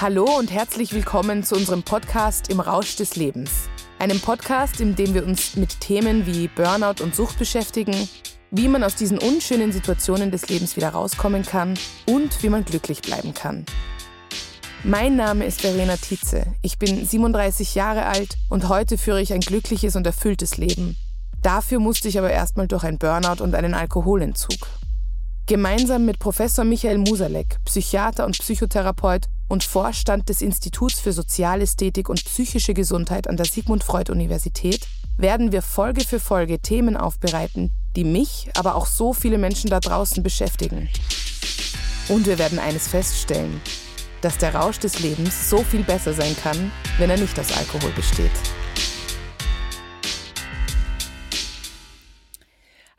Hallo und herzlich willkommen zu unserem Podcast Im Rausch des Lebens. Einem Podcast, in dem wir uns mit Themen wie Burnout und Sucht beschäftigen, wie man aus diesen unschönen Situationen des Lebens wieder rauskommen kann und wie man glücklich bleiben kann. Mein Name ist Verena Tietze. Ich bin 37 Jahre alt und heute führe ich ein glückliches und erfülltes Leben. Dafür musste ich aber erstmal durch ein Burnout und einen Alkoholentzug. Gemeinsam mit Professor Michael Musalek, Psychiater und Psychotherapeut und Vorstand des Instituts für Sozialästhetik und psychische Gesundheit an der Sigmund Freud Universität, werden wir Folge für Folge Themen aufbereiten, die mich, aber auch so viele Menschen da draußen beschäftigen. Und wir werden eines feststellen, dass der Rausch des Lebens so viel besser sein kann, wenn er nicht aus Alkohol besteht.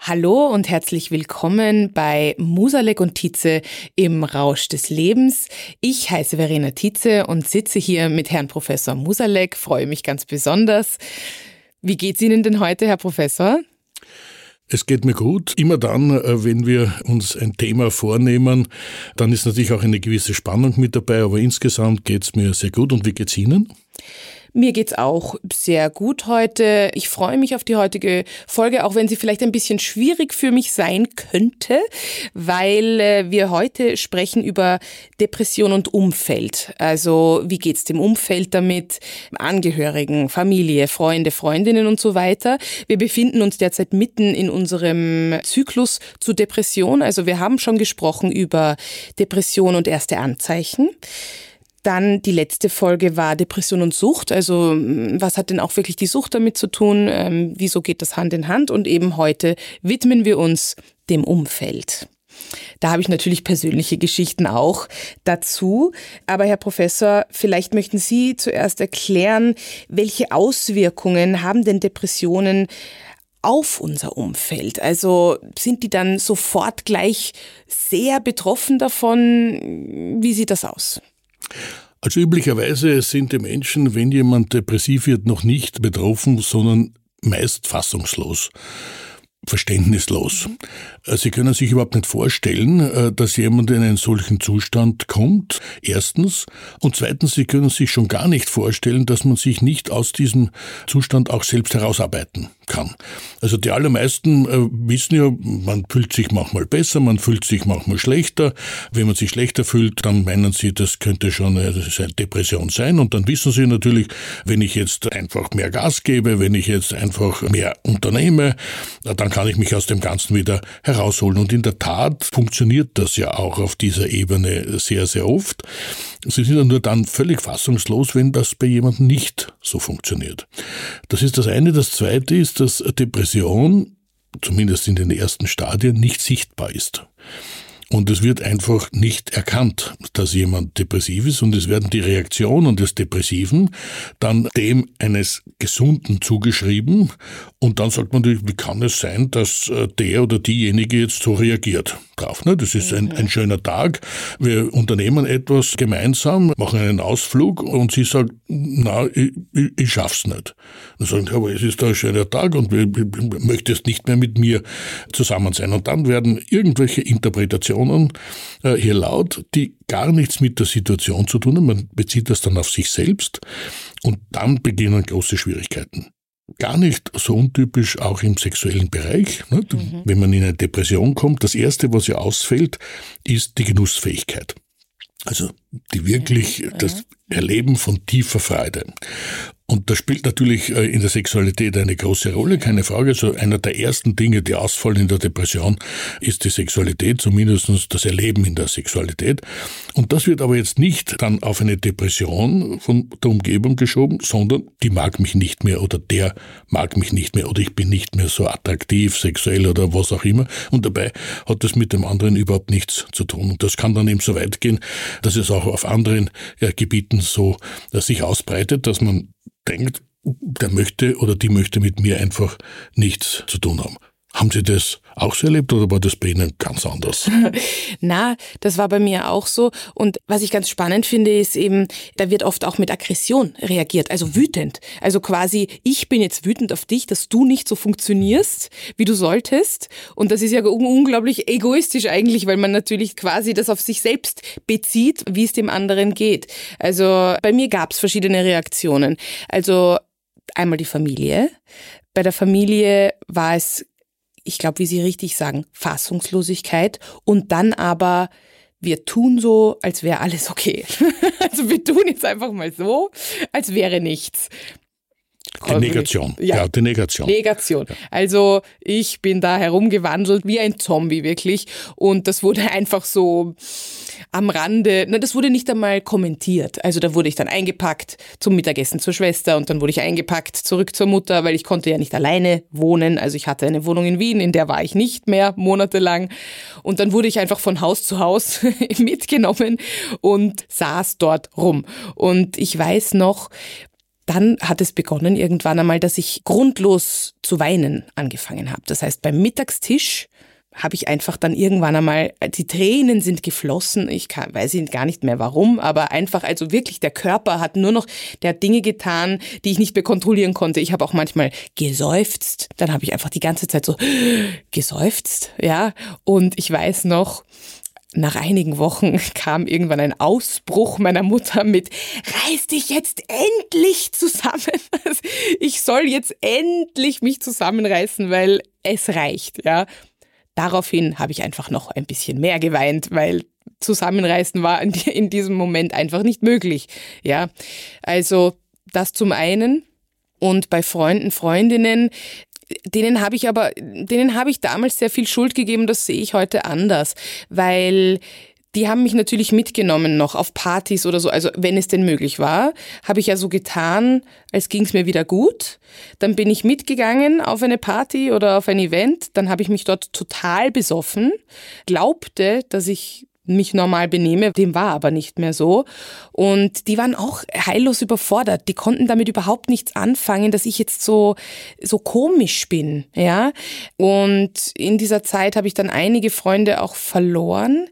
Hallo und herzlich willkommen bei Musalek und Tietze im Rausch des Lebens. Ich heiße Verena Tietze und sitze hier mit Herrn Professor Musalek, freue mich ganz besonders. Wie geht's Ihnen denn heute, Herr Professor? Es geht mir gut. Immer dann, äh, wenn wir uns ein Thema vornehmen, dann ist natürlich auch eine gewisse Spannung mit dabei, aber insgesamt geht's mir sehr gut. Und wie geht's Ihnen? Mir geht's auch sehr gut heute. Ich freue mich auf die heutige Folge, auch wenn sie vielleicht ein bisschen schwierig für mich sein könnte, weil äh, wir heute sprechen über Depression und Umfeld. Also wie geht's dem Umfeld damit? Angehörigen, Familie, Freunde, Freundinnen und so weiter. Wir befinden uns derzeit mitten in unserem Zyklus zu Depression. Also wir haben schon gesprochen über Depression und erste Anzeichen. Dann die letzte Folge war Depression und Sucht. Also was hat denn auch wirklich die Sucht damit zu tun? Ähm, wieso geht das Hand in Hand? Und eben heute widmen wir uns dem Umfeld. Da habe ich natürlich persönliche Geschichten auch dazu. Aber Herr Professor, vielleicht möchten Sie zuerst erklären, welche Auswirkungen haben denn Depressionen auf unser Umfeld? Also sind die dann sofort gleich sehr betroffen davon? Wie sieht das aus? Also üblicherweise sind die Menschen, wenn jemand depressiv wird, noch nicht betroffen, sondern meist fassungslos verständnislos. Äh, Sie können sich überhaupt nicht vorstellen, äh, dass jemand in einen solchen Zustand kommt, erstens. Und zweitens, Sie können sich schon gar nicht vorstellen, dass man sich nicht aus diesem Zustand auch selbst herausarbeiten kann. Also die allermeisten äh, wissen ja, man fühlt sich manchmal besser, man fühlt sich manchmal schlechter. Wenn man sich schlechter fühlt, dann meinen sie, das könnte schon eine Depression sein. Und dann wissen sie natürlich, wenn ich jetzt einfach mehr Gas gebe, wenn ich jetzt einfach mehr unternehme, dann kann ich mich aus dem Ganzen wieder herausholen. Und in der Tat funktioniert das ja auch auf dieser Ebene sehr, sehr oft. Sie sind ja nur dann völlig fassungslos, wenn das bei jemandem nicht so funktioniert. Das ist das eine. Das zweite ist, dass Depression, zumindest in den ersten Stadien, nicht sichtbar ist. Und es wird einfach nicht erkannt, dass jemand depressiv ist und es werden die Reaktionen des Depressiven dann dem eines Gesunden zugeschrieben und dann sagt man natürlich, wie kann es sein, dass äh, der oder diejenige jetzt so reagiert drauf. Ne? Das ist ein, ein schöner Tag, wir unternehmen etwas gemeinsam, machen einen Ausflug und sie sagt, na, ich, ich, ich schaff's nicht. Dann sagen, aber es ist ein schöner Tag und du möchtest nicht mehr mit mir zusammen sein. Und dann werden irgendwelche Interpretationen äh, hier laut, die gar nichts mit der Situation zu tun haben. Man bezieht das dann auf sich selbst und dann beginnen große Schwierigkeiten gar nicht so untypisch auch im sexuellen Bereich. Ne? Mhm. Wenn man in eine Depression kommt, das Erste, was ja ausfällt, ist die Genussfähigkeit. Also die wirklich das Erleben von tiefer Freude. Und das spielt natürlich äh, in der Sexualität eine große Rolle, keine Frage. So einer der ersten Dinge, die ausfallen in der Depression, ist die Sexualität, zumindest das Erleben in der Sexualität. Und das wird aber jetzt nicht dann auf eine Depression von der Umgebung geschoben, sondern die mag mich nicht mehr oder der mag mich nicht mehr oder ich bin nicht mehr so attraktiv, sexuell oder was auch immer. Und dabei hat das mit dem anderen überhaupt nichts zu tun. Und das kann dann eben so weit gehen, dass es auch auf anderen ja, Gebieten so äh, sich ausbreitet, dass man denkt, der möchte oder die möchte mit mir einfach nichts zu tun haben. Haben Sie das auch so erlebt oder war das bei Ihnen ganz anders? Na, das war bei mir auch so. Und was ich ganz spannend finde, ist eben, da wird oft auch mit Aggression reagiert, also wütend. Also quasi, ich bin jetzt wütend auf dich, dass du nicht so funktionierst, wie du solltest. Und das ist ja unglaublich egoistisch eigentlich, weil man natürlich quasi das auf sich selbst bezieht, wie es dem anderen geht. Also bei mir gab es verschiedene Reaktionen. Also einmal die Familie. Bei der Familie war es, ich glaube, wie Sie richtig sagen, Fassungslosigkeit und dann aber wir tun so, als wäre alles okay. also wir tun jetzt einfach mal so, als wäre nichts. Die Negation. Ja, ja die Negation. Negation. Also ich bin da herumgewandelt wie ein Zombie wirklich und das wurde einfach so am Rande, na, das wurde nicht einmal kommentiert. Also da wurde ich dann eingepackt zum Mittagessen zur Schwester und dann wurde ich eingepackt zurück zur Mutter, weil ich konnte ja nicht alleine wohnen. Also ich hatte eine Wohnung in Wien, in der war ich nicht mehr monatelang und dann wurde ich einfach von Haus zu Haus mitgenommen und saß dort rum. Und ich weiß noch, dann hat es begonnen irgendwann einmal, dass ich grundlos zu weinen angefangen habe. Das heißt, beim Mittagstisch habe ich einfach dann irgendwann einmal, die Tränen sind geflossen, ich kann, weiß gar nicht mehr warum, aber einfach, also wirklich, der Körper hat nur noch, der hat Dinge getan, die ich nicht mehr kontrollieren konnte. Ich habe auch manchmal geseufzt, dann habe ich einfach die ganze Zeit so geseufzt, ja, und ich weiß noch, nach einigen Wochen kam irgendwann ein Ausbruch meiner Mutter mit, reiß dich jetzt endlich zusammen. Ich soll jetzt endlich mich zusammenreißen, weil es reicht, ja. Daraufhin habe ich einfach noch ein bisschen mehr geweint, weil zusammenreißen war in diesem Moment einfach nicht möglich, ja. Also das zum einen. Und bei Freunden, Freundinnen, denen habe ich aber, denen habe ich damals sehr viel Schuld gegeben, das sehe ich heute anders, weil die haben mich natürlich mitgenommen noch auf Partys oder so, also wenn es denn möglich war, habe ich ja so getan, als ging es mir wieder gut. Dann bin ich mitgegangen auf eine Party oder auf ein Event, dann habe ich mich dort total besoffen, glaubte, dass ich mich normal benehme. Dem war aber nicht mehr so. Und die waren auch heillos überfordert. Die konnten damit überhaupt nichts anfangen, dass ich jetzt so, so komisch bin, ja. Und in dieser Zeit habe ich dann einige Freunde auch verloren,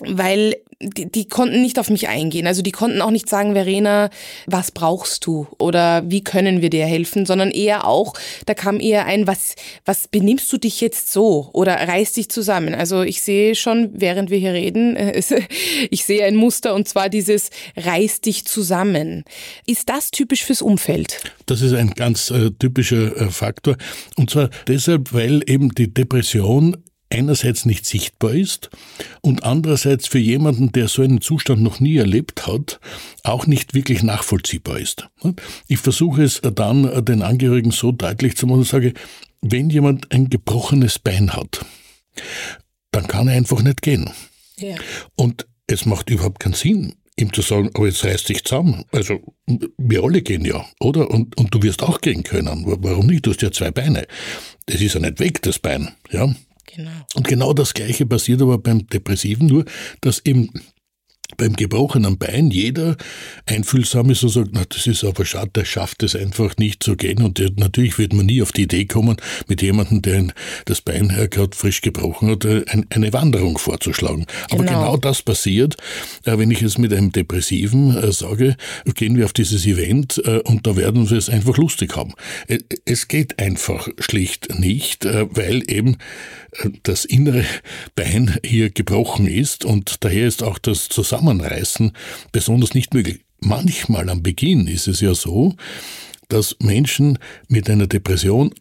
weil die, die konnten nicht auf mich eingehen. Also die konnten auch nicht sagen, Verena, was brauchst du oder wie können wir dir helfen, sondern eher auch, da kam eher ein, was, was benimmst du dich jetzt so oder reiß dich zusammen. Also ich sehe schon, während wir hier reden, ich sehe ein Muster und zwar dieses reiß dich zusammen. Ist das typisch fürs Umfeld? Das ist ein ganz äh, typischer äh, Faktor und zwar deshalb, weil eben die Depression einerseits nicht sichtbar ist und andererseits für jemanden, der so einen Zustand noch nie erlebt hat, auch nicht wirklich nachvollziehbar ist. Ich versuche es dann den Angehörigen so deutlich zu machen und sage, wenn jemand ein gebrochenes Bein hat, dann kann er einfach nicht gehen. Ja. Und es macht überhaupt keinen Sinn, ihm zu sagen, aber jetzt reiß dich zusammen. Also wir alle gehen ja, oder? Und, und du wirst auch gehen können. Warum nicht? Du hast ja zwei Beine. Das ist ja nicht weg, das Bein. Ja, Genau. Und genau das Gleiche passiert aber beim Depressiven, nur dass eben beim gebrochenen Bein jeder einfühlsam ist und sagt, na, das ist aber schade, der schafft es einfach nicht zu gehen. Und natürlich wird man nie auf die Idee kommen, mit jemandem, der das Bein gerade frisch gebrochen hat, äh, ein, eine Wanderung vorzuschlagen. Genau. Aber genau das passiert, äh, wenn ich es mit einem Depressiven äh, sage, gehen wir auf dieses Event und da werden wir es einfach lustig haben. Es geht einfach schlicht nicht, weil eben das innere Bein hier gebrochen ist und daher ist auch das Zusammenreißen besonders nicht möglich. Manchmal am Beginn ist es ja so, dass Menschen mit einer Depression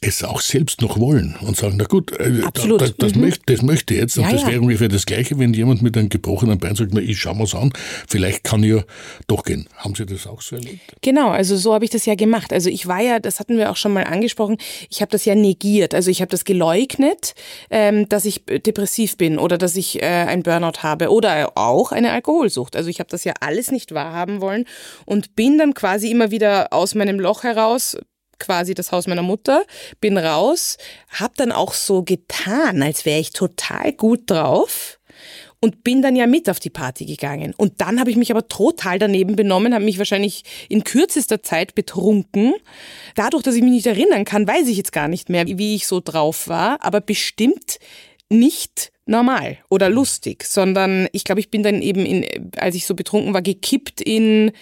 es auch selbst noch wollen und sagen, na gut, äh, Absolut. Das, das, mhm. möchte, das möchte jetzt. Und ja, das wäre ungefähr das Gleiche, wenn jemand mit einem gebrochenen Bein sagt, na, ich schau mal's an, vielleicht kann ich ja doch gehen. Haben Sie das auch so erlebt? Genau, also so habe ich das ja gemacht. Also ich war ja, das hatten wir auch schon mal angesprochen, ich habe das ja negiert. Also ich habe das geleugnet, ähm, dass ich depressiv bin oder dass ich äh, ein Burnout habe oder auch eine Alkoholsucht. Also ich habe das ja alles nicht wahrhaben wollen und bin dann quasi immer wieder aus meinem Loch heraus quasi das Haus meiner Mutter, bin raus, hab dann auch so getan, als wäre ich total gut drauf und bin dann ja mit auf die Party gegangen. Und dann habe ich mich aber total daneben benommen, habe mich wahrscheinlich in kürzester Zeit betrunken. Dadurch, dass ich mich nicht erinnern kann, weiß ich jetzt gar nicht mehr, wie ich so drauf war, aber bestimmt nicht normal oder lustig, sondern ich glaube, ich bin dann eben, in, als ich so betrunken war, gekippt in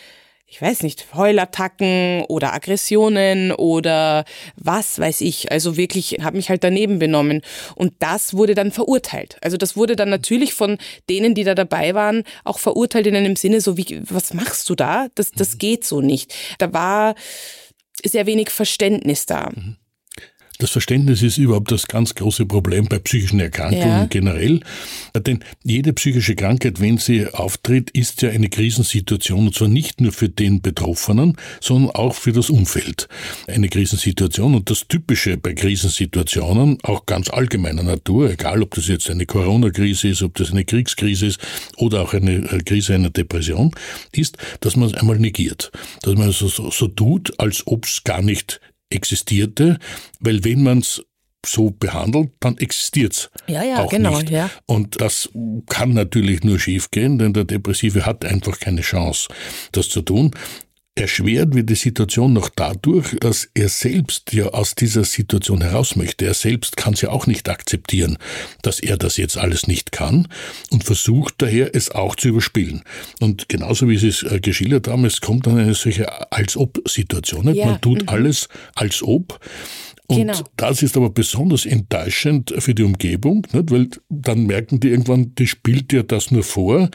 ich weiß nicht, Heulattacken oder Aggressionen oder was weiß ich. Also wirklich habe mich halt daneben benommen. Und das wurde dann verurteilt. Also das wurde dann natürlich von denen, die da dabei waren, auch verurteilt in einem Sinne so wie, was machst du da? Das, das mhm. geht so nicht. Da war sehr wenig Verständnis da. Mhm. Das Verständnis ist überhaupt das ganz große Problem bei psychischen Erkrankungen ja. generell. Denn jede psychische Krankheit, wenn sie auftritt, ist ja eine Krisensituation und zwar nicht nur für den Betroffenen, sondern auch für das Umfeld. Eine Krisensituation und das Typische bei Krisensituationen, auch ganz allgemeiner Natur, egal ob das jetzt eine Corona-Krise ist, ob das eine Kriegskrise ist oder auch eine äh, Krise einer Depression, ist, dass man es einmal negiert. Dass man so, so, so tut, als ob es gar nicht existierte, weil wenn man es so behandelt, dann existiert es ja, ja, auch genau, nicht. Ja. Und das kann natürlich nur schiefgehen, denn der Depressive hat einfach keine Chance, das zu tun. Erschwert wird die Situation noch dadurch, dass er selbst ja aus dieser Situation heraus möchte. Er selbst kann es ja auch nicht akzeptieren, dass er das jetzt alles nicht kann und versucht daher, es auch zu überspielen. Und genauso wie Sie es äh, geschildert haben, es kommt dann eine solche Als-Ob-Situation. Ja. Man tut mhm. alles als ob und genau. das ist aber besonders enttäuschend für die Umgebung, nicht? weil dann merken die irgendwann, die spielt ja das nur vor,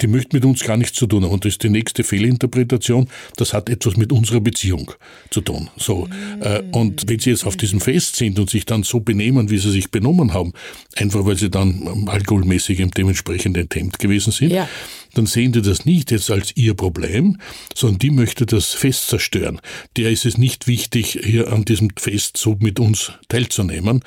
die möchte mit uns gar nichts zu tun haben. Und das ist die nächste Fehlinterpretation, das hat etwas mit unserer Beziehung zu tun. So. Mhm. Und wenn sie jetzt auf diesem Fest sind und sich dann so benehmen, wie sie sich benommen haben, einfach weil sie dann alkoholmäßig im dementsprechenden Temp gewesen sind, ja dann sehen die das nicht jetzt als ihr Problem, sondern die möchte das Fest zerstören. Der ist es nicht wichtig, hier an diesem Fest so mit uns teilzunehmen.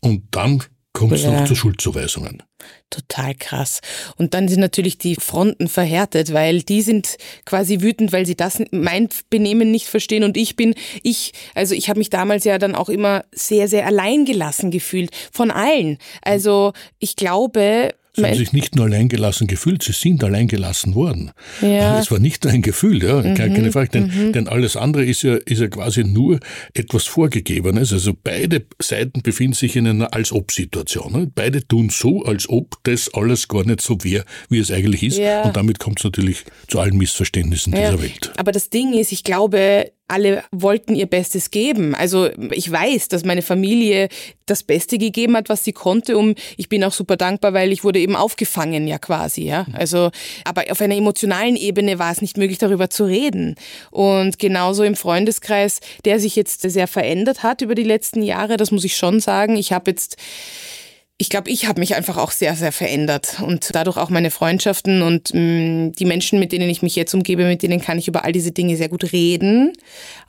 Und dann kommt es ja. noch zu Schuldzuweisungen. Total krass. Und dann sind natürlich die Fronten verhärtet, weil die sind quasi wütend, weil sie das mein Benehmen nicht verstehen und ich bin ich, also ich habe mich damals ja dann auch immer sehr sehr alleingelassen gefühlt von allen. Also ich glaube, Sie haben sich nicht nur alleingelassen gefühlt, sie sind alleingelassen worden. Ja. Es war nicht nur ein Gefühl, ja, mhm. keine Frage, denn, mhm. denn, alles andere ist ja, ist ja quasi nur etwas Vorgegebenes. Also beide Seiten befinden sich in einer Als-Ob-Situation. Ne? Beide tun so, als ob das alles gar nicht so wäre, wie es eigentlich ist. Ja. Und damit kommt es natürlich zu allen Missverständnissen ja. dieser Welt. Aber das Ding ist, ich glaube, alle wollten ihr Bestes geben. Also ich weiß, dass meine Familie das Beste gegeben hat, was sie konnte. Um, ich bin auch super dankbar, weil ich wurde eben aufgefangen, ja quasi, ja. Also, aber auf einer emotionalen Ebene war es nicht möglich, darüber zu reden. Und genauso im Freundeskreis, der sich jetzt sehr verändert hat über die letzten Jahre, das muss ich schon sagen. Ich habe jetzt ich glaube, ich habe mich einfach auch sehr, sehr verändert und dadurch auch meine Freundschaften und mh, mm, die Menschen, mit denen ich mich jetzt umgebe, mit denen kann ich über all diese Dinge sehr gut reden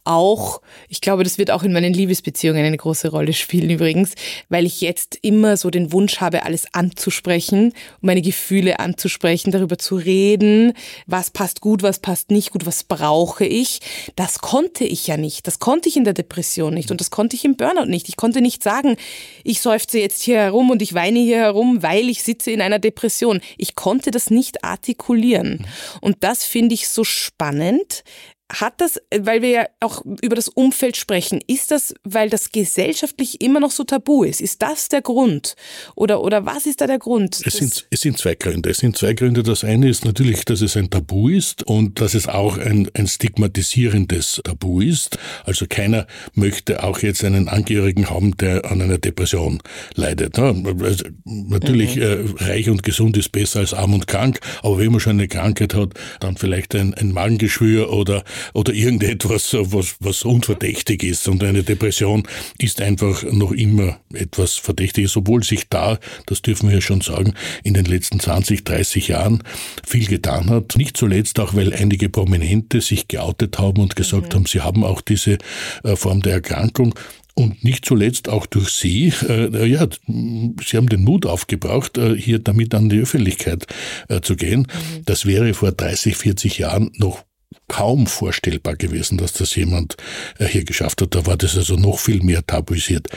auch, ich glaube, das wird auch in meinen Liebesbeziehungen eine große Rolle spielen übrigens, weil ich jetzt immer so den Wunsch habe, alles anzusprechen, meine Gefühle anzusprechen, darüber zu reden, was passt gut, was passt nicht gut, was brauche ich. Das konnte ich ja nicht. Das konnte ich in der Depression nicht und das konnte ich im Burnout nicht. Ich konnte nicht sagen, ich seufze jetzt hier herum und ich weine hier herum, weil ich sitze in einer Depression. Ich konnte das nicht artikulieren. Und das finde ich so spannend, hat das, weil wir ja auch über das Umfeld sprechen, ist das, weil das gesellschaftlich immer noch so tabu ist? Ist das der Grund? Oder, oder was ist da der Grund? Es sind, es sind zwei Gründe. Es sind zwei Gründe. Das eine ist natürlich, dass es ein Tabu ist und dass es auch ein, ein stigmatisierendes Tabu ist. Also keiner möchte auch jetzt einen Angehörigen haben, der an einer Depression leidet. Also natürlich, mhm. äh, reich und gesund ist besser als arm und krank, aber wenn man schon eine Krankheit hat, dann vielleicht ein, ein Magengeschwür oder oder irgendetwas, was, was unverdächtig ist. Und eine Depression ist einfach noch immer etwas Verdächtiges, obwohl sich da, das dürfen wir ja schon sagen, in den letzten 20, 30 Jahren viel getan hat. Nicht zuletzt auch, weil einige Prominente sich geoutet haben und gesagt mhm. haben, sie haben auch diese äh, Form der Erkrankung. Und nicht zuletzt auch durch Sie, äh, ja, Sie haben den Mut aufgebracht, äh, hier damit an die Öffentlichkeit äh, zu gehen. Mhm. Das wäre vor 30, 40 Jahren noch kaum vorstellbar gewesen, dass das jemand äh, hier geschafft hat. Da war das also noch viel mehr tabuisiert.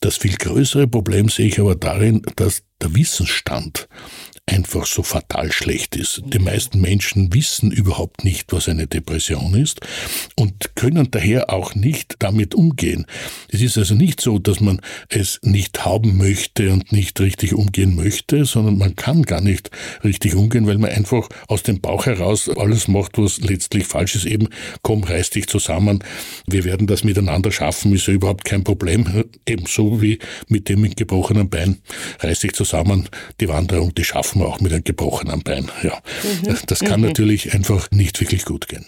Das viel größere Problem sehe ich aber darin, dass der Wissensstand einfach so fatal schlecht ist. Die meisten Menschen wissen überhaupt nicht, was eine Depression ist und können daher auch nicht damit umgehen. Es ist also nicht so, dass man es nicht haben möchte und nicht richtig umgehen möchte, sondern man kann gar nicht richtig umgehen, weil man einfach aus dem Bauch heraus alles macht, was letztlich falsch ist. Eben, komm, reiß dich zusammen. Wir werden das miteinander schaffen, ist ja überhaupt kein Problem. Ebenso wie mit dem mit gebrochenen Bein. Reiß dich zusammen, die Wanderung, die schaffen wir auch mit einem gebrochenen Bein. Ja, mhm. das kann mhm. natürlich einfach nicht wirklich gut gehen.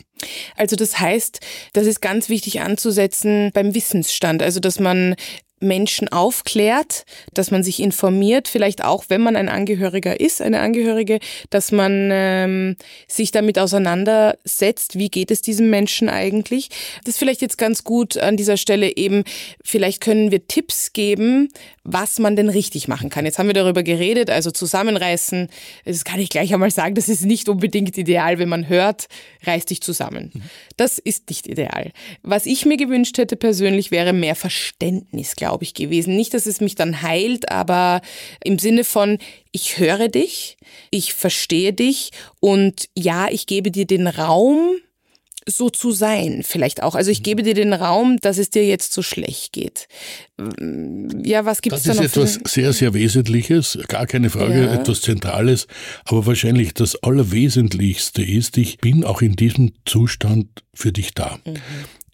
Also das heißt, das ist ganz wichtig anzusetzen beim Wissensstand, also dass man Menschen aufklärt, dass man sich informiert, vielleicht auch, wenn man ein Angehöriger ist, eine Angehörige, dass man ähm, sich damit auseinandersetzt, wie geht es diesem Menschen eigentlich. Das ist vielleicht jetzt ganz gut an dieser Stelle eben, vielleicht können wir Tipps geben, was man denn richtig machen kann. Jetzt haben wir darüber geredet, also zusammenreißen, das kann ich gleich einmal sagen, das ist nicht unbedingt ideal, wenn man hört, reiß dich zusammen. Das ist nicht ideal. Was ich mir gewünscht hätte persönlich wäre mehr Verständnis, glaube glaube ich, gewesen. Nicht, dass es mich dann heilt, aber im Sinne von, ich höre dich, ich verstehe dich und ja, ich gebe dir den Raum, so zu sein, vielleicht auch. Also ich gebe dir den Raum, dass es dir jetzt so schlecht geht. Ja, was gibt es da noch? Das ist etwas sehr, sehr Wesentliches, gar keine Frage, ja. etwas Zentrales. Aber wahrscheinlich das Allerwesentlichste ist, ich bin auch in diesem Zustand für dich da. Mhm.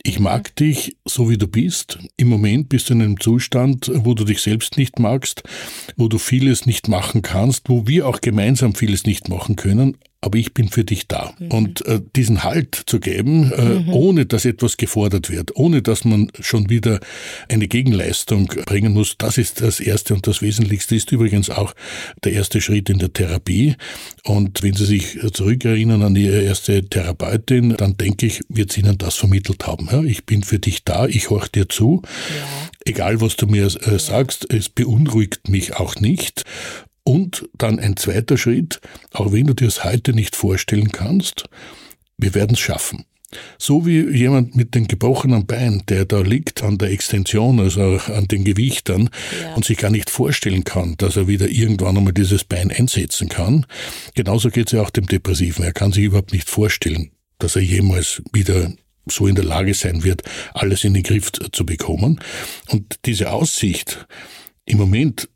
Ich mag dich so wie du bist. Im Moment bist du in einem Zustand, wo du dich selbst nicht magst, wo du vieles nicht machen kannst, wo wir auch gemeinsam vieles nicht machen können aber ich bin für dich da. Mhm. Und äh, diesen Halt zu geben, äh, mhm. ohne dass etwas gefordert wird, ohne dass man schon wieder eine Gegenleistung bringen muss, das ist das Erste und das Wesentlichste ist übrigens auch der erste Schritt in der Therapie. Und wenn Sie sich zurückerinnern an Ihre erste Therapeutin, dann denke ich, wird sie Ihnen das vermittelt haben. Ja, ich bin für dich da, ich horch dir zu. Ja. Egal, was du mir äh, sagst, es beunruhigt mich auch nicht. Und dann ein zweiter Schritt, auch wenn du dir es heute nicht vorstellen kannst, wir werden es schaffen. So wie jemand mit dem gebrochenen Bein, der da liegt an der Extension, also an den Gewichtern ja. und sich gar nicht vorstellen kann, dass er wieder irgendwann einmal dieses Bein einsetzen kann. Genauso geht es ja auch dem Depressiven. Er kann sich überhaupt nicht vorstellen, dass er jemals wieder so in der Lage sein wird, alles in den Griff zu bekommen. Und diese Aussicht, im Moment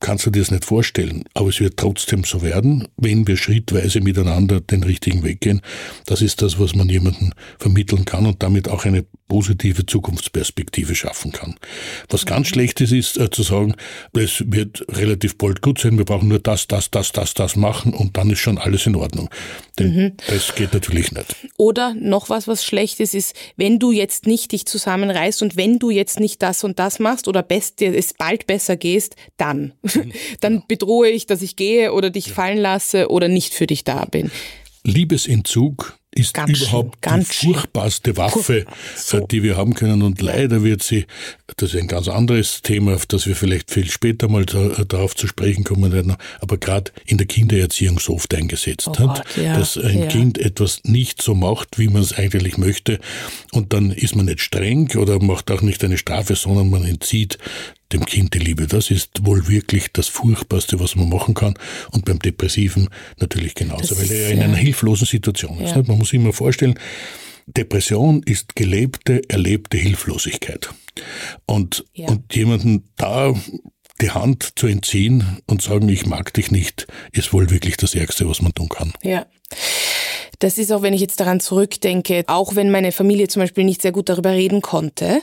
kannst du dir das nicht vorstellen, aber es wird trotzdem so werden, wenn wir schrittweise miteinander den richtigen Weg gehen. Das ist das, was man jemandem vermitteln kann und damit auch eine positive Zukunftsperspektive schaffen kann. Was ganz schlecht ist, ist äh, zu sagen, es wird relativ bald gut sein, wir brauchen nur das, das, das, das, das machen und dann ist schon alles in Ordnung. Denn mhm. das geht natürlich nicht. Oder noch was, was schlecht ist, ist, wenn du jetzt nicht dich zusammenreißt und wenn du jetzt nicht das und das machst oder best, es bald besser gehst, dann. Dann bedrohe ich, dass ich gehe oder dich fallen lasse oder nicht für dich da bin. Liebesentzug ist ganz überhaupt schön, die furchtbarste Waffe, so. Die wir haben können. Und leider wird sie, das ist ein ganz anderes Thema, auf das wir vielleicht viel später mal äh, darauf zu sprechen kommen werden, aber gerade in der Kindererziehung so oft eingesetzt oh hat, Gott, ja, dass ein ja. Kind etwas nicht so macht, wie man es eigentlich möchte. Und dann ist man nicht streng oder macht auch nicht eine Strafe, sondern man entzieht dem Kind die Liebe. Das ist wohl wirklich das Furchtbarste, was man machen kann. Und beim Depressiven natürlich genauso, das weil er in einer hilflosen Situation ist. Man muss sich immer vorstellen, Depression ist gelebte, erlebte Hilflosigkeit. Und, ja. und jemanden da die Hand zu entziehen und sagen, ich mag dich nicht, ist wohl wirklich das Ärgste, was man tun kann. Ja. Das ist auch, wenn ich jetzt daran zurückdenke, auch wenn meine Familie zum Beispiel nicht sehr gut darüber reden konnte,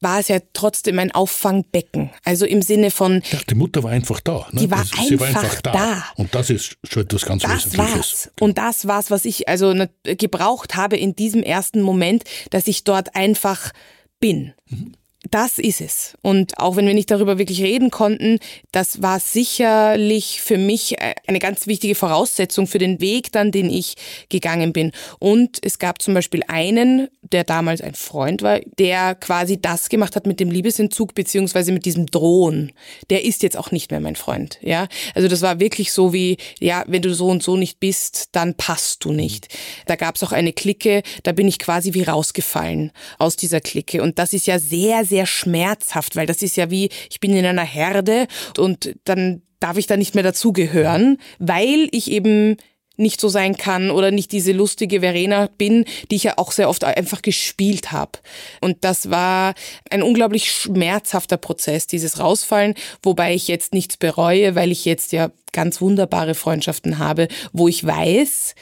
war es ja trotzdem ein Auffangbecken. Also im Sinne von. Ja, die Mutter war einfach da. Ne? Die war, das, einfach, war einfach da. da. Und das ist schon etwas ganz das Wesentliches. War's. Und das war's, was ich also gebraucht habe in diesem ersten Moment, dass ich dort einfach bin. Mhm. Das ist es. Und auch wenn wir nicht darüber wirklich reden konnten, das war sicherlich für mich äh, eine ganz wichtige Voraussetzung für den Weg dann, den ich gegangen bin. Und es gab zum Beispiel einen, der damals ein Freund war, der quasi das gemacht hat mit dem Liebesentzug beziehungsweise mit diesem Drohen. Der ist jetzt auch nicht mehr mein Freund. Ja, also das war wirklich so wie, ja, wenn du so und so nicht bist, dann passt du nicht. Da gab es auch eine Clique, da bin ich quasi wie rausgefallen aus dieser Clique. Und das ist ja sehr, sehr schmerzhaft, weil das ist ja wie, ich bin in einer Herde und dann darf ich da nicht mehr dazugehören, weil ich eben nicht so sein kann oder nicht diese lustige Verena bin, die ich ja auch sehr oft einfach gespielt habe. Und das war ein unglaublich schmerzhafter Prozess, dieses Rausfallen, wobei ich jetzt nichts bereue, weil ich jetzt ja ganz wunderbare Freundschaften habe, wo ich weiß,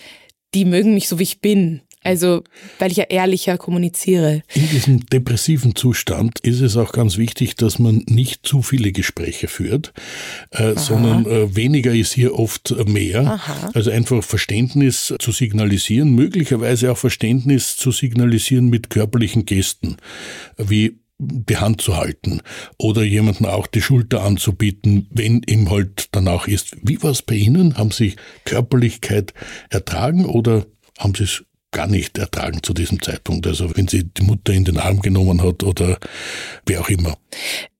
die mögen mich so wie ich bin. Also, weil ich ja ehrlicher kommuniziere. In diesem depressiven Zustand ist es auch ganz wichtig, dass man nicht zu viele Gespräche führt, äh, sondern äh, weniger ist hier oft mehr. Aha. Also einfach Verständnis zu signalisieren, möglicherweise auch Verständnis zu signalisieren mit körperlichen Gesten, wie die Hand zu halten oder jemanden auch die Schulter anzubieten, wenn ihm halt danach ist. Wie war es bei Ihnen? Haben Sie Körperlichkeit ertragen oder haben Sie es gar nicht ertragen zu diesem Zeitpunkt. Also wenn sie die Mutter in den Arm genommen hat oder wer auch immer.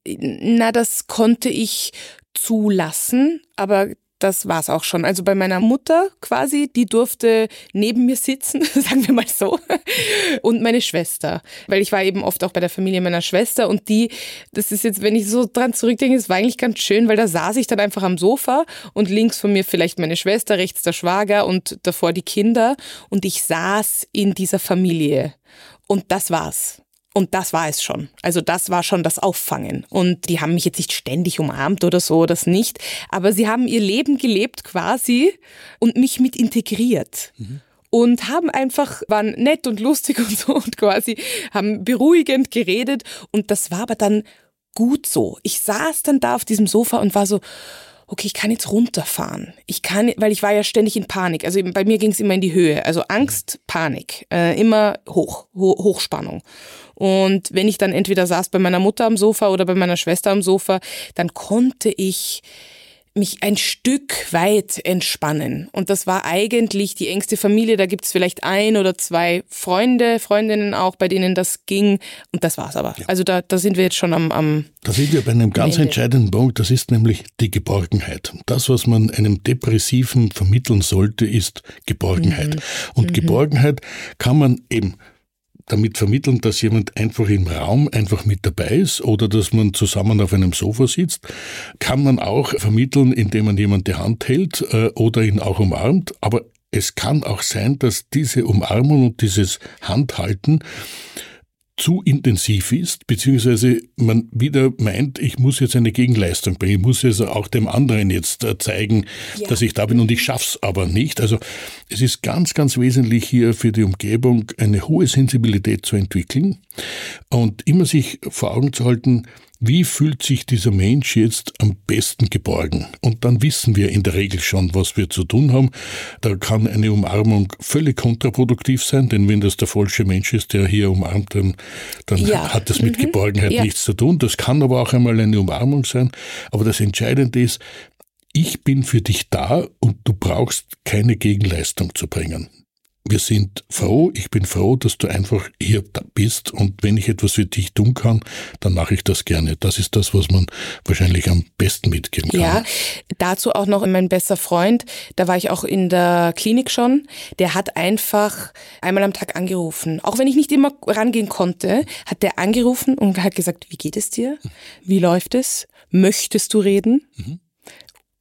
Na, das konnte ich zulassen, aber das war's auch schon. Also bei meiner Mutter quasi, die durfte neben mir sitzen, sagen wir mal so, und meine Schwester, weil ich war eben oft auch bei der Familie meiner Schwester und die, das ist jetzt, wenn ich so dran zurückdenke, das war eigentlich ganz schön, weil da saß ich dann einfach am Sofa und links von mir vielleicht meine Schwester, rechts der Schwager und davor die Kinder und ich saß in dieser Familie und das war's. Und das war es schon. Also das war schon das Auffangen. Und die haben mich jetzt nicht ständig umarmt oder so, das nicht. Aber sie haben ihr Leben gelebt quasi und mich mit integriert. Mhm. Und haben einfach, waren nett und lustig und so und quasi haben beruhigend geredet. Und das war aber dann gut so. Ich saß dann da auf diesem Sofa und war so, okay, ich kann jetzt runterfahren. Ich kann, weil ich war ja ständig in Panik. Also bei mir ging es immer in die Höhe. Also Angst, Panik, äh, immer hoch, Ho Hochspannung. Und wenn ich dann entweder saß bei meiner Mutter am Sofa oder bei meiner Schwester am Sofa, dann konnte ich mich ein Stück weit entspannen. Und das war eigentlich die engste Familie. Da gibt's vielleicht ein oder zwei Freunde, Freundinnen auch, bei denen das ging. Und das war's aber. Ja. Also da, da sind wir jetzt schon am, am Da sind wir bei einem ganz Ende. entscheidenden Punkt. Das ist nämlich die Geborgenheit. Das, was man einem Depressiven vermitteln sollte, ist Geborgenheit. Mhm. Und mhm. Geborgenheit kann man eben damit vermitteln, dass jemand einfach im Raum einfach mit dabei ist oder dass man zusammen auf einem Sofa sitzt. Kann man auch vermitteln, indem man jemand die Hand hält äh, oder ihn auch umarmt. Aber es kann auch sein, dass diese Umarmung und dieses Handhalten zu intensiv ist, beziehungsweise man wieder meint, ich muss jetzt eine Gegenleistung bringen, ich muss also auch dem anderen jetzt äh, zeigen, ja. dass ich da bin und ich schaff's aber nicht. Also es ist ganz, ganz wesentlich hier für die Umgebung eine hohe Sensibilität zu entwickeln und immer sich vor Augen zu halten, wie fühlt sich dieser Mensch jetzt am besten geborgen? Und dann wissen wir in der Regel schon, was wir zu tun haben. Da kann eine Umarmung völlig kontraproduktiv sein, denn wenn das der falsche Mensch ist, der hier umarmt, dann, dann ja. hat das mit mhm. Geborgenheit ja. nichts zu tun. Das kann aber auch einmal eine Umarmung sein. Aber das Entscheidende ist, ich bin für dich da und du brauchst keine Gegenleistung zu bringen wir sind froh, ich bin froh, dass du einfach hier bist und wenn ich etwas für dich tun kann, dann mache ich das gerne. Das ist das, was man wahrscheinlich am besten mitgeben kann. Ja, dazu auch noch mein bester Freund, da war ich auch in der Klinik schon, der hat einfach einmal am Tag angerufen. Auch wenn ich nicht immer rangehen konnte, hat der angerufen und hat gesagt, wie geht es dir? Wie läuft es? Möchtest du reden? Mhm.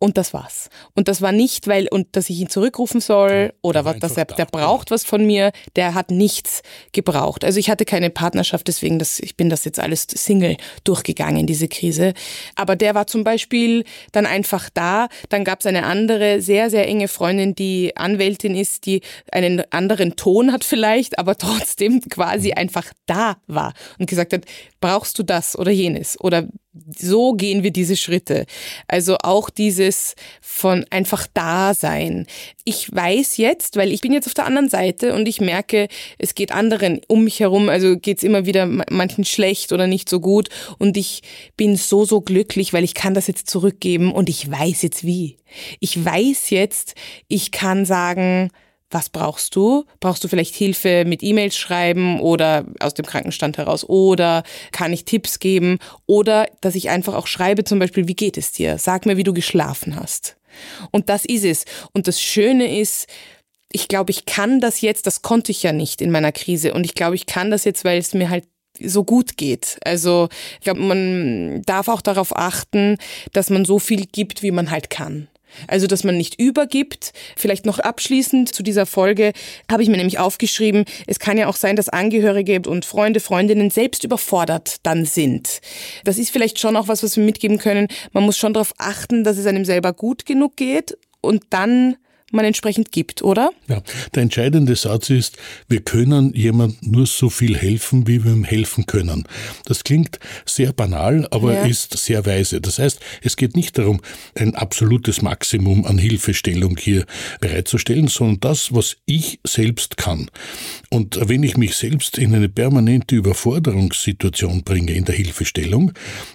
Und das war's. Und das war nicht, weil, und dass ich ihn zurückrufen soll oder was, dass er, der braucht was von mir, der hat nichts gebraucht. Also ich hatte keine Partnerschaft, deswegen, das, ich bin das jetzt alles Single durchgegangen, diese Krise. Aber der war zum Beispiel dann einfach da. Dann gab's eine andere, sehr, sehr enge Freundin, die Anwältin ist, die einen anderen Ton hat vielleicht, aber trotzdem quasi mhm. einfach da war und gesagt hat, brauchst du das oder jenes? Oder so gehen wir diese Schritte. Also auch dieses von einfach da sein. Ich weiß jetzt, weil ich bin jetzt auf der anderen Seite und ich merke, es geht anderen um mich herum, also geht's immer wieder manchen schlecht oder nicht so gut und ich bin so, so glücklich, weil ich kann das jetzt zurückgeben und ich weiß jetzt wie. Ich weiß jetzt, ich kann sagen, was brauchst du? Brauchst du vielleicht Hilfe mit E-Mails schreiben oder aus dem Krankenstand heraus? Oder kann ich Tipps geben? Oder dass ich einfach auch schreibe, zum Beispiel, wie geht es dir? Sag mir, wie du geschlafen hast. Und das ist es. Und das Schöne ist, ich glaube, ich kann das jetzt, das konnte ich ja nicht in meiner Krise. Und ich glaube, ich kann das jetzt, weil es mir halt so gut geht. Also ich glaube, man darf auch darauf achten, dass man so viel gibt, wie man halt kann. Also, dass man nicht übergibt. Vielleicht noch abschließend zu dieser Folge habe ich mir nämlich aufgeschrieben, es kann ja auch sein, dass Angehörige und Freunde, Freundinnen selbst überfordert dann sind. Das ist vielleicht schon auch was, was wir mitgeben können. Man muss schon darauf achten, dass es einem selber gut genug geht und dann man entsprechend gibt, oder? Ja, der entscheidende Satz ist, wir können jemand nur so viel helfen, wie wir ihm helfen können. Das klingt sehr banal, aber ja. ist sehr weise. Das heißt, es geht nicht darum, ein absolutes Maximum an Hilfestellung hier bereitzustellen, sondern das, was ich selbst kann. Und wenn ich mich selbst in eine permanente Überforderungssituation bringe in der Hilfestellung,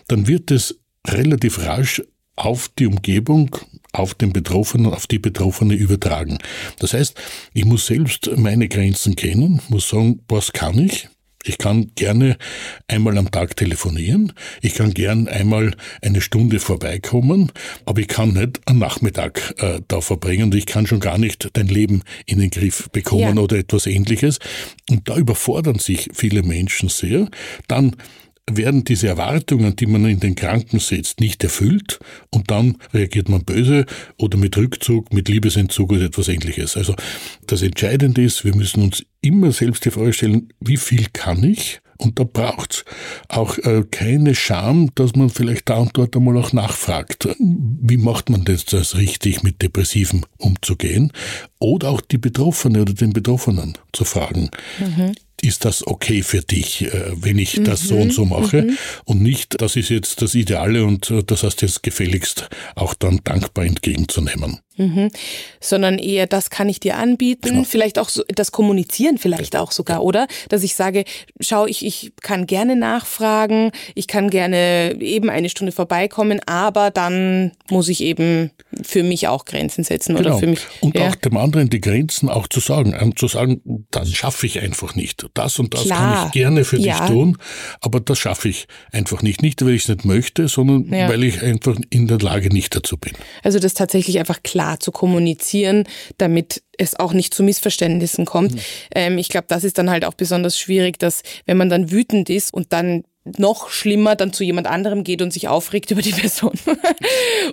dann wird es relativ rasch auf die Umgebung, auf den Betroffenen, auf die Betroffene übertragen. Das heißt, ich muss selbst meine Grenzen kennen, muss sagen, was kann ich? Ich kann gerne einmal am Tag telefonieren, ich kann gern einmal eine Stunde vorbeikommen, aber ich kann nicht einen Nachmittag äh, da verbringen und ich kann schon gar nicht dein Leben in den Griff bekommen ja. oder etwas ähnliches. Und da überfordern sich viele Menschen sehr. Dann werden diese Erwartungen, die man in den Kranken setzt, nicht erfüllt und dann reagiert man böse oder mit Rückzug, mit Liebesentzug oder etwas ähnliches. Also das Entscheidende ist, wir müssen uns immer selbst die Frage stellen, wie viel kann ich? Und da braucht's auch äh, keine Scham, dass man vielleicht da und dort einmal auch nachfragt, wie macht man das, das richtig mit Depressiven umzugehen? Oder auch die Betroffene oder den Betroffenen zu fragen. Mhm ist das okay für dich, äh, wenn ich das so und so mhm, mache mhm. und nicht, das ist jetzt das Ideale und äh, das heißt jetzt gefälligst auch dann dankbar entgegenzunehmen. Mhm. Sondern eher, das kann ich dir anbieten, genau. vielleicht auch so, das Kommunizieren vielleicht auch sogar, oder? Dass ich sage, schau, ich, ich kann gerne nachfragen, ich kann gerne eben eine Stunde vorbeikommen, aber dann muss ich eben für mich auch Grenzen setzen genau. oder für mich. Und ja. auch dem anderen die Grenzen auch zu sagen, ähm, zu sagen, das schaffe ich einfach nicht. Das und das Klar. kann ich gerne für ja. dich tun, aber das schaffe ich einfach nicht. Nicht, weil ich es nicht möchte, sondern ja. weil ich einfach in der Lage nicht dazu bin. Also das tatsächlich einfach klar klar zu kommunizieren, damit es auch nicht zu Missverständnissen kommt. Mhm. Ähm, ich glaube, das ist dann halt auch besonders schwierig, dass wenn man dann wütend ist und dann noch schlimmer dann zu jemand anderem geht und sich aufregt über die Person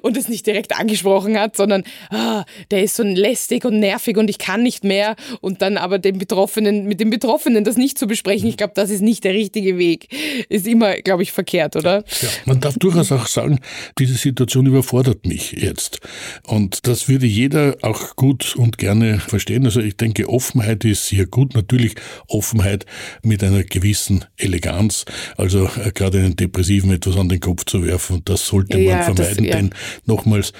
und es nicht direkt angesprochen hat, sondern ah, der ist so lästig und nervig und ich kann nicht mehr und dann aber den Betroffenen, mit dem Betroffenen das nicht zu besprechen, ich glaube, das ist nicht der richtige Weg. Ist immer, glaube ich, verkehrt, oder? Ja, man darf durchaus auch sagen, diese Situation überfordert mich jetzt. Und das würde jeder auch gut und gerne verstehen. Also ich denke, Offenheit ist hier gut. Natürlich Offenheit mit einer gewissen Eleganz. Also äh, gerade einen Depressiven etwas an den Kopf zu werfen. Und das sollte man ja, vermeiden, das, ja. denn nochmals,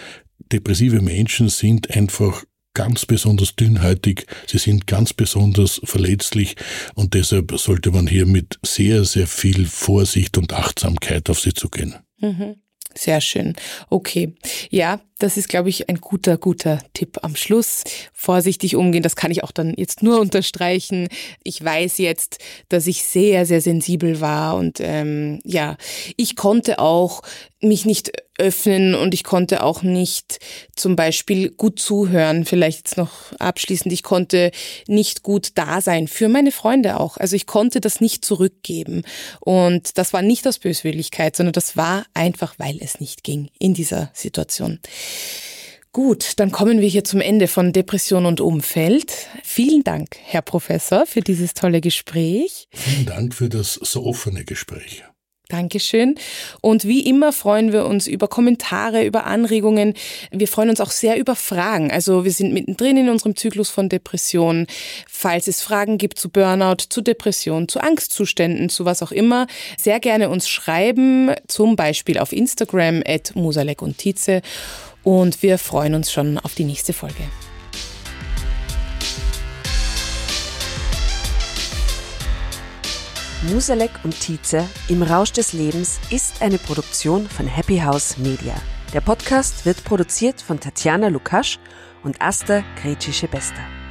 depressive Menschen sind einfach ganz besonders dünnhäutig, sie sind ganz besonders verletzlich und deshalb sollte man hier mit sehr, sehr viel Vorsicht und Achtsamkeit auf sie zugehen. Mhm. Sehr schön. Okay. Ja, das ist, glaube ich, ein guter, guter Tipp am Schluss. Vorsichtig umgehen, das kann ich auch dann jetzt nur unterstreichen. Ich weiß jetzt, dass ich sehr, sehr sensibel war und ähm, ja, ich konnte auch mich nicht öffnen und ich konnte auch nicht zum Beispiel gut zuhören. Vielleicht jetzt noch abschließend, ich konnte nicht gut da sein für meine Freunde auch. Also ich konnte das nicht zurückgeben und das war nicht aus Böswilligkeit, sondern das war einfach, weil es nicht ging in dieser Situation. Gut, dann kommen wir hier zum Ende von Depression und Umfeld. Vielen Dank, Herr Professor, für dieses tolle Gespräch. Vielen Dank für das so offene Gespräch. Dankeschön. Und wie immer freuen wir uns über Kommentare, über Anregungen. Wir freuen uns auch sehr über Fragen. Also wir sind mittendrin in unserem Zyklus von Depressionen. Falls es Fragen gibt zu Burnout, zu Depression, zu Angstzuständen, zu was auch immer, sehr gerne uns schreiben. Zum Beispiel auf Instagram at Musalek und Tietze. Und wir freuen uns schon auf die nächste Folge. Musalek und Tietze im Rausch des Lebens ist eine Produktion von Happy House Media. Der Podcast wird produziert von Tatjana Lukasch und Asta Gretschi-Bester.